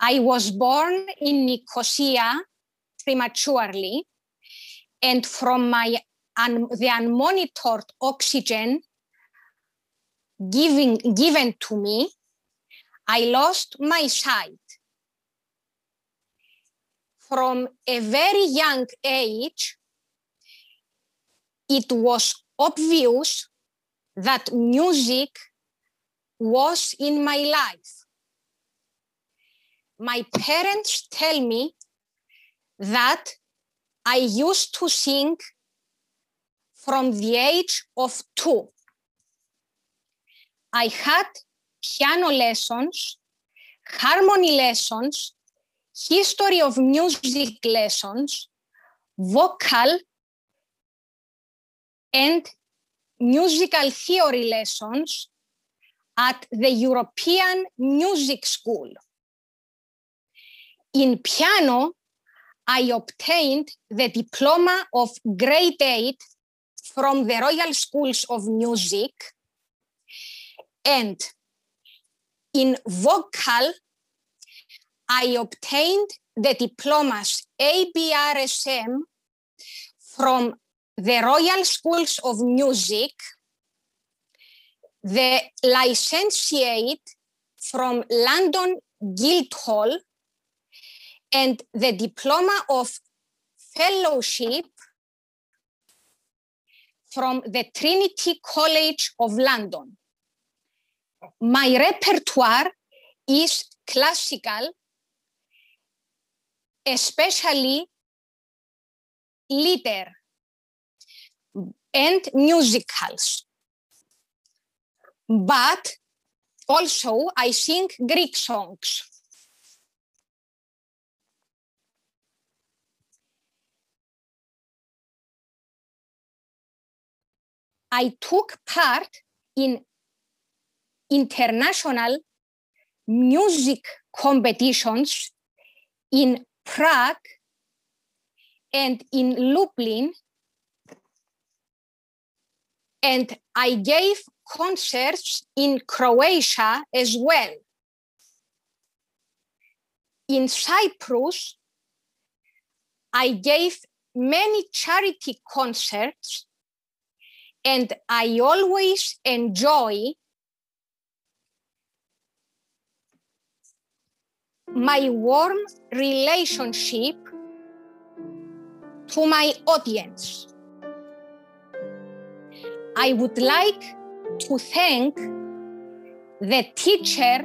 I was born in Nicosia prematurely, and from my un, the unmonitored oxygen giving, given to me, I lost my sight. From a very young age, it was obvious that music was in my life. My parents tell me that I used to sing from the age of two. I had piano lessons, harmony lessons, history of music lessons, vocal and musical theory lessons at the European Music School. In piano, I obtained the diploma of grade 8 from the Royal Schools of Music. And in vocal, I obtained the diplomas ABRSM from the Royal Schools of Music, the licentiate from London Guildhall, and the diploma of fellowship from the Trinity College of London. My repertoire is classical, especially lieder and musicals. But also I sing Greek songs. I took part in international music competitions in Prague and in Lublin. And I gave concerts in Croatia as well. In Cyprus, I gave many charity concerts and I always enjoy my warm relationship to my audience. I would like to thank the teacher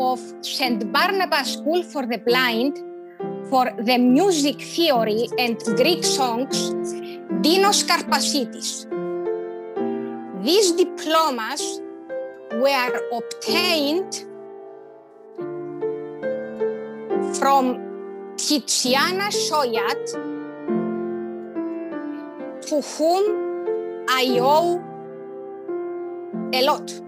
of St. Barnabas School for the Blind for the music theory and Greek songs Dinos Karpasitis. These diplomas were obtained from Tiziana Shoyat, to whom I owe a lot.